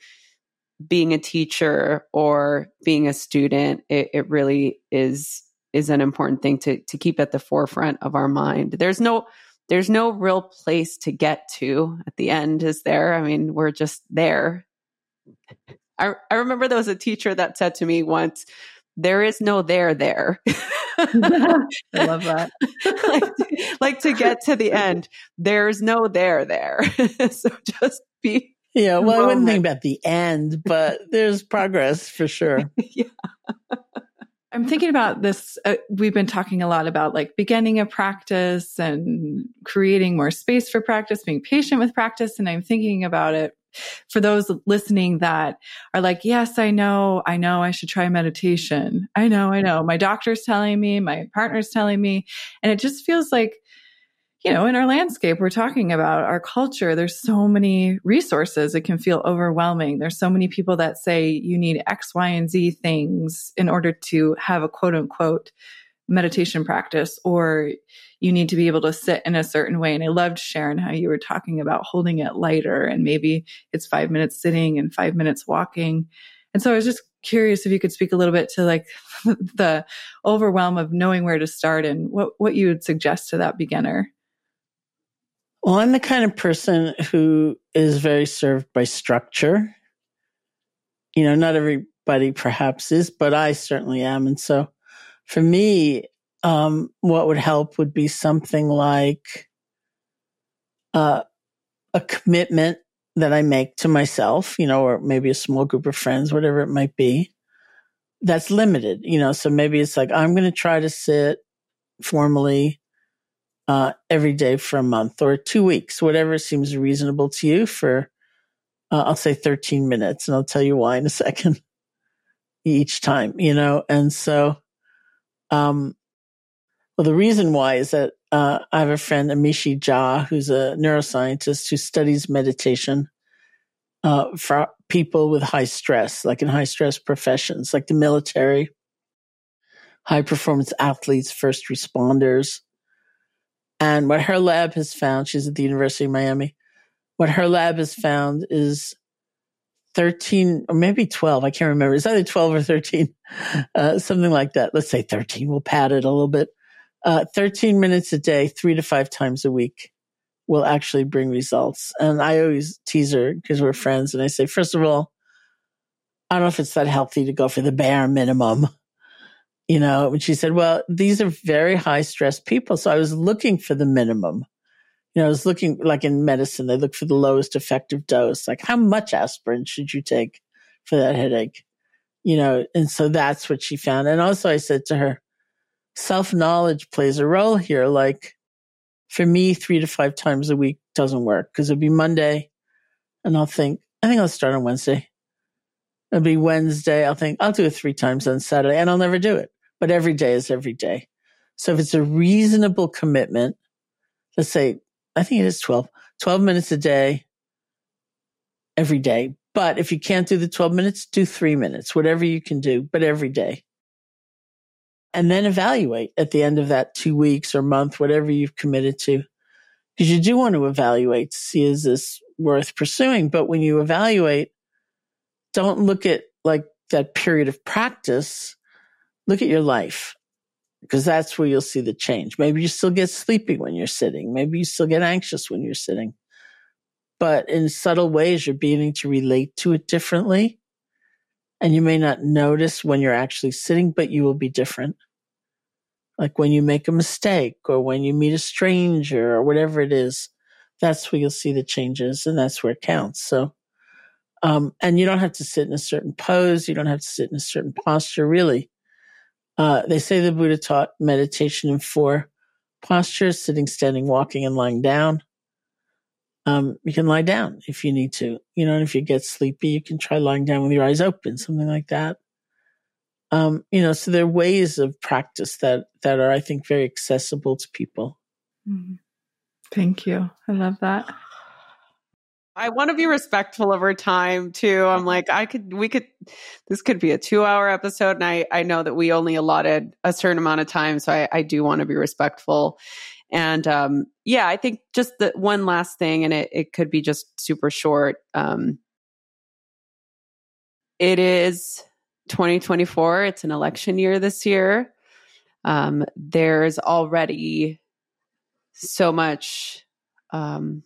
being a teacher or being a student it, it really is is an important thing to to keep at the forefront of our mind there's no there's no real place to get to at the end, is there? I mean, we're just there. I, I remember there was a teacher that said to me once, there is no there there. I love that. like, like, to get to the end, there's no there there. so just be. Yeah, well, I wouldn't think about the end, but there's progress for sure. yeah. I'm thinking about this. Uh, we've been talking a lot about like beginning a practice and creating more space for practice, being patient with practice. And I'm thinking about it for those listening that are like, yes, I know, I know I should try meditation. I know, I know. My doctor's telling me, my partner's telling me. And it just feels like you know, in our landscape, we're talking about our culture. There's so many resources. It can feel overwhelming. There's so many people that say you need X, Y, and Z things in order to have a quote unquote meditation practice, or you need to be able to sit in a certain way. And I loved Sharon how you were talking about holding it lighter and maybe it's five minutes sitting and five minutes walking. And so I was just curious if you could speak a little bit to like the overwhelm of knowing where to start and what, what you would suggest to that beginner. Well, I'm the kind of person who is very served by structure. You know, not everybody perhaps is, but I certainly am. And so for me, um, what would help would be something like uh, a commitment that I make to myself, you know, or maybe a small group of friends, whatever it might be, that's limited, you know. So maybe it's like, I'm going to try to sit formally uh, every day for a month or two weeks, whatever seems reasonable to you for, uh, I'll say 13 minutes and I'll tell you why in a second each time, you know? And so, um, well, the reason why is that, uh, I have a friend, Amishi Jha, who's a neuroscientist who studies meditation, uh, for people with high stress, like in high stress professions, like the military, high performance athletes, first responders, and what her lab has found, she's at the University of Miami, what her lab has found is 13 or maybe 12. I can't remember. It's either 12 or 13, uh, something like that. Let's say 13. We'll pad it a little bit. Uh, 13 minutes a day, three to five times a week will actually bring results. And I always tease her because we're friends. And I say, first of all, I don't know if it's that healthy to go for the bare minimum you know, and she said, well, these are very high stress people. So I was looking for the minimum. You know, I was looking like in medicine, they look for the lowest effective dose. Like how much aspirin should you take for that headache? You know, and so that's what she found. And also I said to her, self knowledge plays a role here. Like for me, three to five times a week doesn't work because it'll be Monday and I'll think, I think I'll start on Wednesday. It'll be Wednesday. I'll think I'll do it three times on Saturday and I'll never do it but every day is every day. So if it's a reasonable commitment, let's say, I think it is 12, 12 minutes a day, every day. But if you can't do the 12 minutes, do three minutes, whatever you can do, but every day. And then evaluate at the end of that two weeks or month, whatever you've committed to. Because you do want to evaluate to see is this worth pursuing. But when you evaluate, don't look at like that period of practice look at your life because that's where you'll see the change. Maybe you still get sleepy when you're sitting. Maybe you still get anxious when you're sitting. But in subtle ways, you're beginning to relate to it differently. And you may not notice when you're actually sitting, but you will be different. Like when you make a mistake or when you meet a stranger or whatever it is, that's where you'll see the changes and that's where it counts. So, um, and you don't have to sit in a certain pose. You don't have to sit in a certain posture, really. Uh, they say the Buddha taught meditation in four postures sitting, standing, walking, and lying down. Um, you can lie down if you need to. You know, and if you get sleepy, you can try lying down with your eyes open, something like that. Um, you know, so there are ways of practice that that are, I think, very accessible to people. Mm-hmm. Thank you. I love that. I want to be respectful of our time too. I'm like, I could, we could, this could be a two hour episode. And I, I know that we only allotted a certain amount of time. So I, I do want to be respectful. And, um, yeah, I think just the one last thing, and it, it could be just super short. Um, it is 2024. It's an election year this year. Um, there's already so much, um,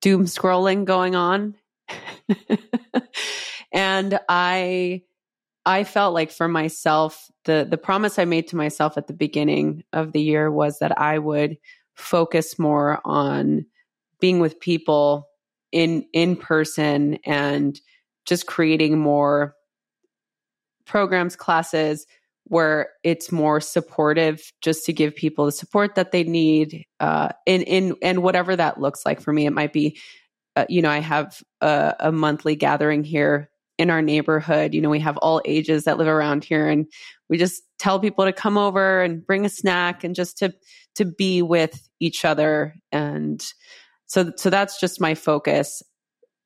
doom scrolling going on. and I I felt like for myself the the promise I made to myself at the beginning of the year was that I would focus more on being with people in in person and just creating more programs classes where it's more supportive just to give people the support that they need uh, in in and whatever that looks like for me. It might be uh, you know i have a, a, monthly gathering here in our neighborhood you know we have all ages that live around here and we just tell people to come over and bring a snack and just to to be with each other and so so that's just my focus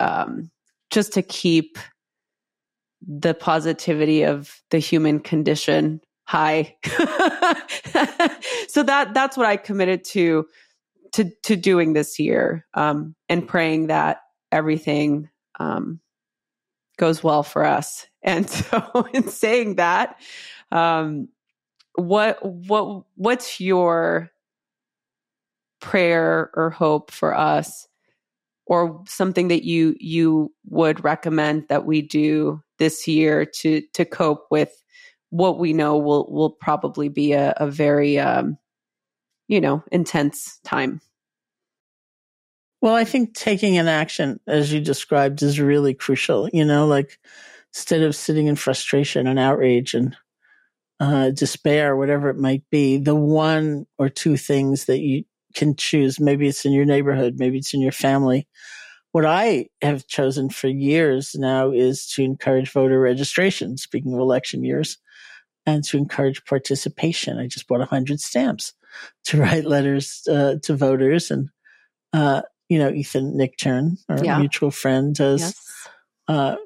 um just to keep the positivity of the human condition high. so that that's what I committed to to to doing this year, um, and praying that everything um, goes well for us. And so, in saying that, um, what what what's your prayer or hope for us or something that you you would recommend that we do this year to to cope with what we know will will probably be a, a very um, you know intense time. Well, I think taking an action, as you described, is really crucial. You know, like instead of sitting in frustration and outrage and uh, despair, whatever it might be, the one or two things that you can choose, maybe it's in your neighborhood, maybe it's in your family, what I have chosen for years now is to encourage voter registration, speaking of election years, and to encourage participation. I just bought 100 stamps to write letters uh, to voters. And, uh, you know, Ethan Nichtern, our yeah. mutual friend, does yes. uh,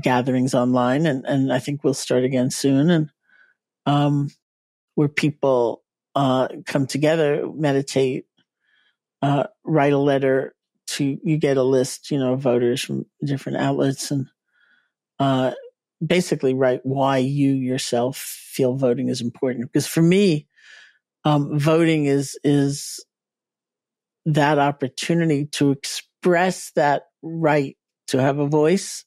gatherings online. And, and I think we'll start again soon. And um, where people uh, come together, meditate, uh, write a letter to you get a list, you know, of voters from different outlets and uh, basically write why you yourself feel voting is important. Because for me, um, voting is is that opportunity to express that right to have a voice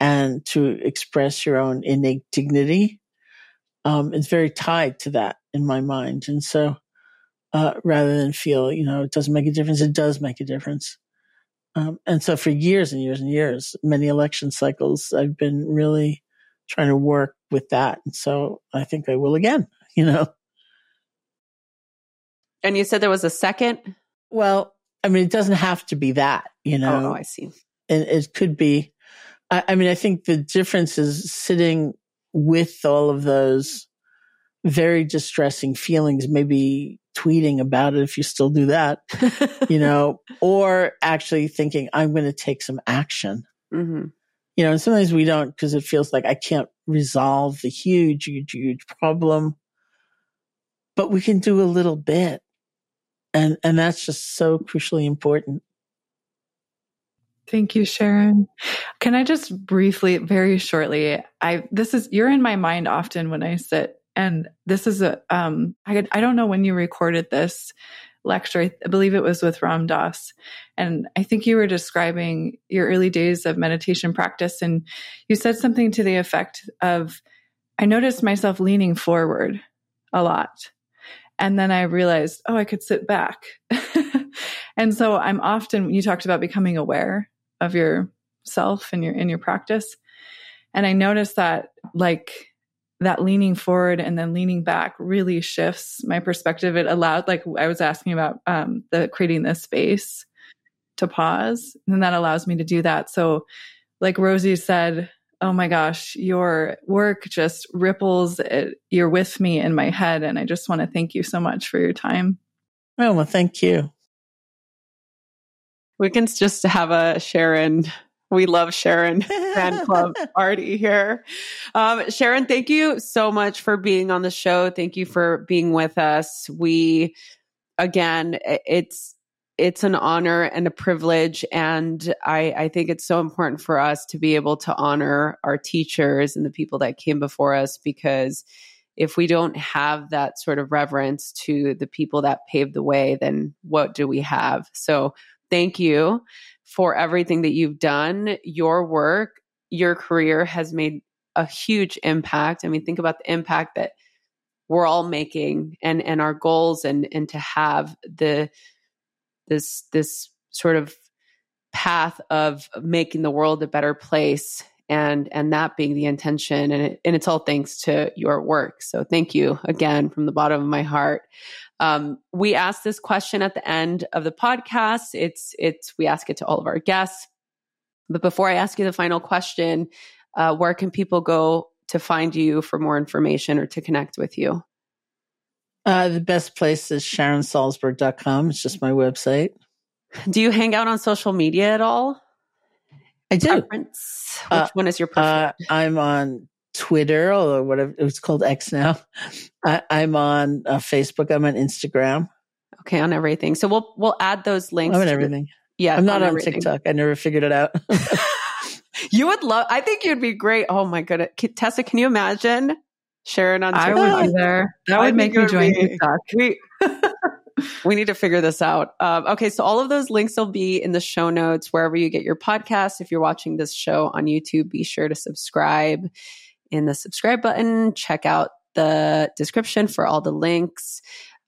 and to express your own innate dignity. Um, it's very tied to that in my mind, and so uh, rather than feel, you know, it doesn't make a difference, it does make a difference. Um, and so for years and years and years, many election cycles, I've been really trying to work with that. And so I think I will again, you know. And you said there was a second? Well, I mean, it doesn't have to be that, you know. Oh, I see. It, it could be. I, I mean, I think the difference is sitting with all of those very distressing feelings, maybe tweeting about it if you still do that, you know, or actually thinking, I'm going to take some action. Mm-hmm. You know, and sometimes we don't because it feels like I can't resolve the huge, huge, huge problem, but we can do a little bit. And, and that's just so crucially important. Thank you, Sharon. Can I just briefly, very shortly, I, this is, you're in my mind often when I sit and this is a, um, I, I don't know when you recorded this lecture. I believe it was with Ram Dass. And I think you were describing your early days of meditation practice. And you said something to the effect of, I noticed myself leaning forward a lot. And then I realized, oh, I could sit back. and so I'm often, you talked about becoming aware of yourself and your, in your practice. And I noticed that like that leaning forward and then leaning back really shifts my perspective. It allowed, like I was asking about, um, the creating this space to pause. And that allows me to do that. So, like Rosie said, oh my gosh, your work just ripples. It, you're with me in my head. And I just want to thank you so much for your time. Oh, well, thank you. We can just have a Sharon we love Sharon fan club party here. Um, Sharon, thank you so much for being on the show. Thank you for being with us. We, again, it's, it's an honor and a privilege. And I, I think it's so important for us to be able to honor our teachers and the people that came before us because if we don't have that sort of reverence to the people that paved the way, then what do we have? So thank you for everything that you've done. Your work, your career has made a huge impact. I mean, think about the impact that we're all making and and our goals and and to have the this this sort of path of making the world a better place and and that being the intention and it, and it's all thanks to your work so thank you again from the bottom of my heart um, we ask this question at the end of the podcast. It's it's we ask it to all of our guests. But before I ask you the final question, uh, where can people go to find you for more information or to connect with you? Uh, the best place is sharonsalzberg.com. It's just my website. Do you hang out on social media at all? I do. Preference? Which uh, one is your preference? Uh, I'm on Twitter or whatever it's called X now. I, am on uh, Facebook. I'm on Instagram. Okay, on everything. So we'll we'll add those links. I'm on everything. The, yeah, I'm not on, on TikTok. I never figured it out. you would love. I think you'd be great. Oh my goodness, Tessa, can you imagine Sharon on? TikTok? I would be there. That would make me join TikTok. We, we need to figure this out. Um, okay, so all of those links will be in the show notes wherever you get your podcast. If you're watching this show on YouTube, be sure to subscribe in the subscribe button. Check out the description for all the links.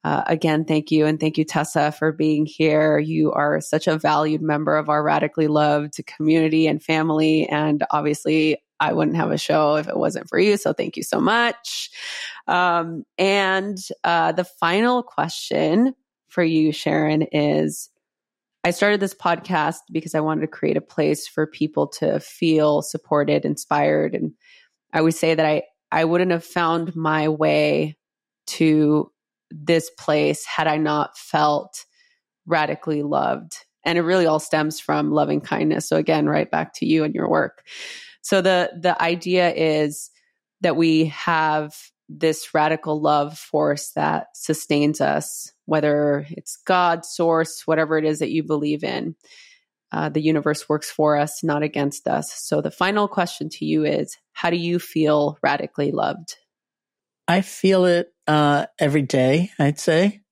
Uh, again, thank you. And thank you, Tessa, for being here. You are such a valued member of our radically loved community and family. And obviously, I wouldn't have a show if it wasn't for you. So thank you so much. Um, and uh, the final question for you, Sharon, is I started this podcast because I wanted to create a place for people to feel supported, inspired, and I always say that I, I wouldn't have found my way to this place had I not felt radically loved. And it really all stems from loving kindness. So again, right back to you and your work. So the the idea is that we have this radical love force that sustains us, whether it's God, source, whatever it is that you believe in uh, the universe works for us, not against us. So the final question to you is how do you feel radically loved? I feel it uh, every day, I'd say.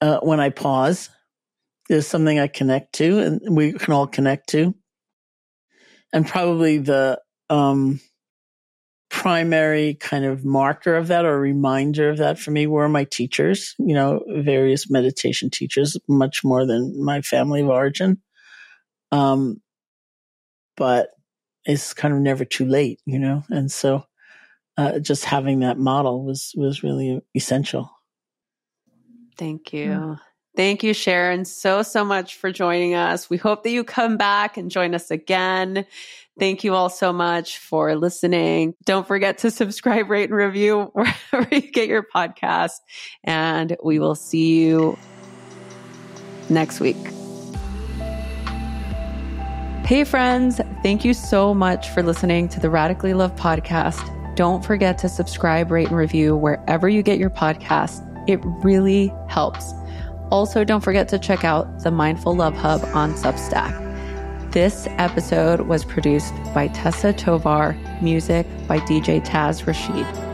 Uh, when I pause, there's something I connect to and we can all connect to. And probably the um, primary kind of marker of that or reminder of that for me were my teachers, you know, various meditation teachers, much more than my family of origin. Um, but it's kind of never too late, you know? And so, uh, just having that model was, was really essential. Thank you. Yeah. Thank you, Sharon, so, so much for joining us. We hope that you come back and join us again. Thank you all so much for listening. Don't forget to subscribe, rate, and review wherever you get your podcast. And we will see you next week. Hey, friends, thank you so much for listening to the Radically Love podcast. Don't forget to subscribe, rate, and review wherever you get your podcast. It really helps. Also, don't forget to check out the Mindful Love Hub on Substack. This episode was produced by Tessa Tovar, music by DJ Taz Rashid.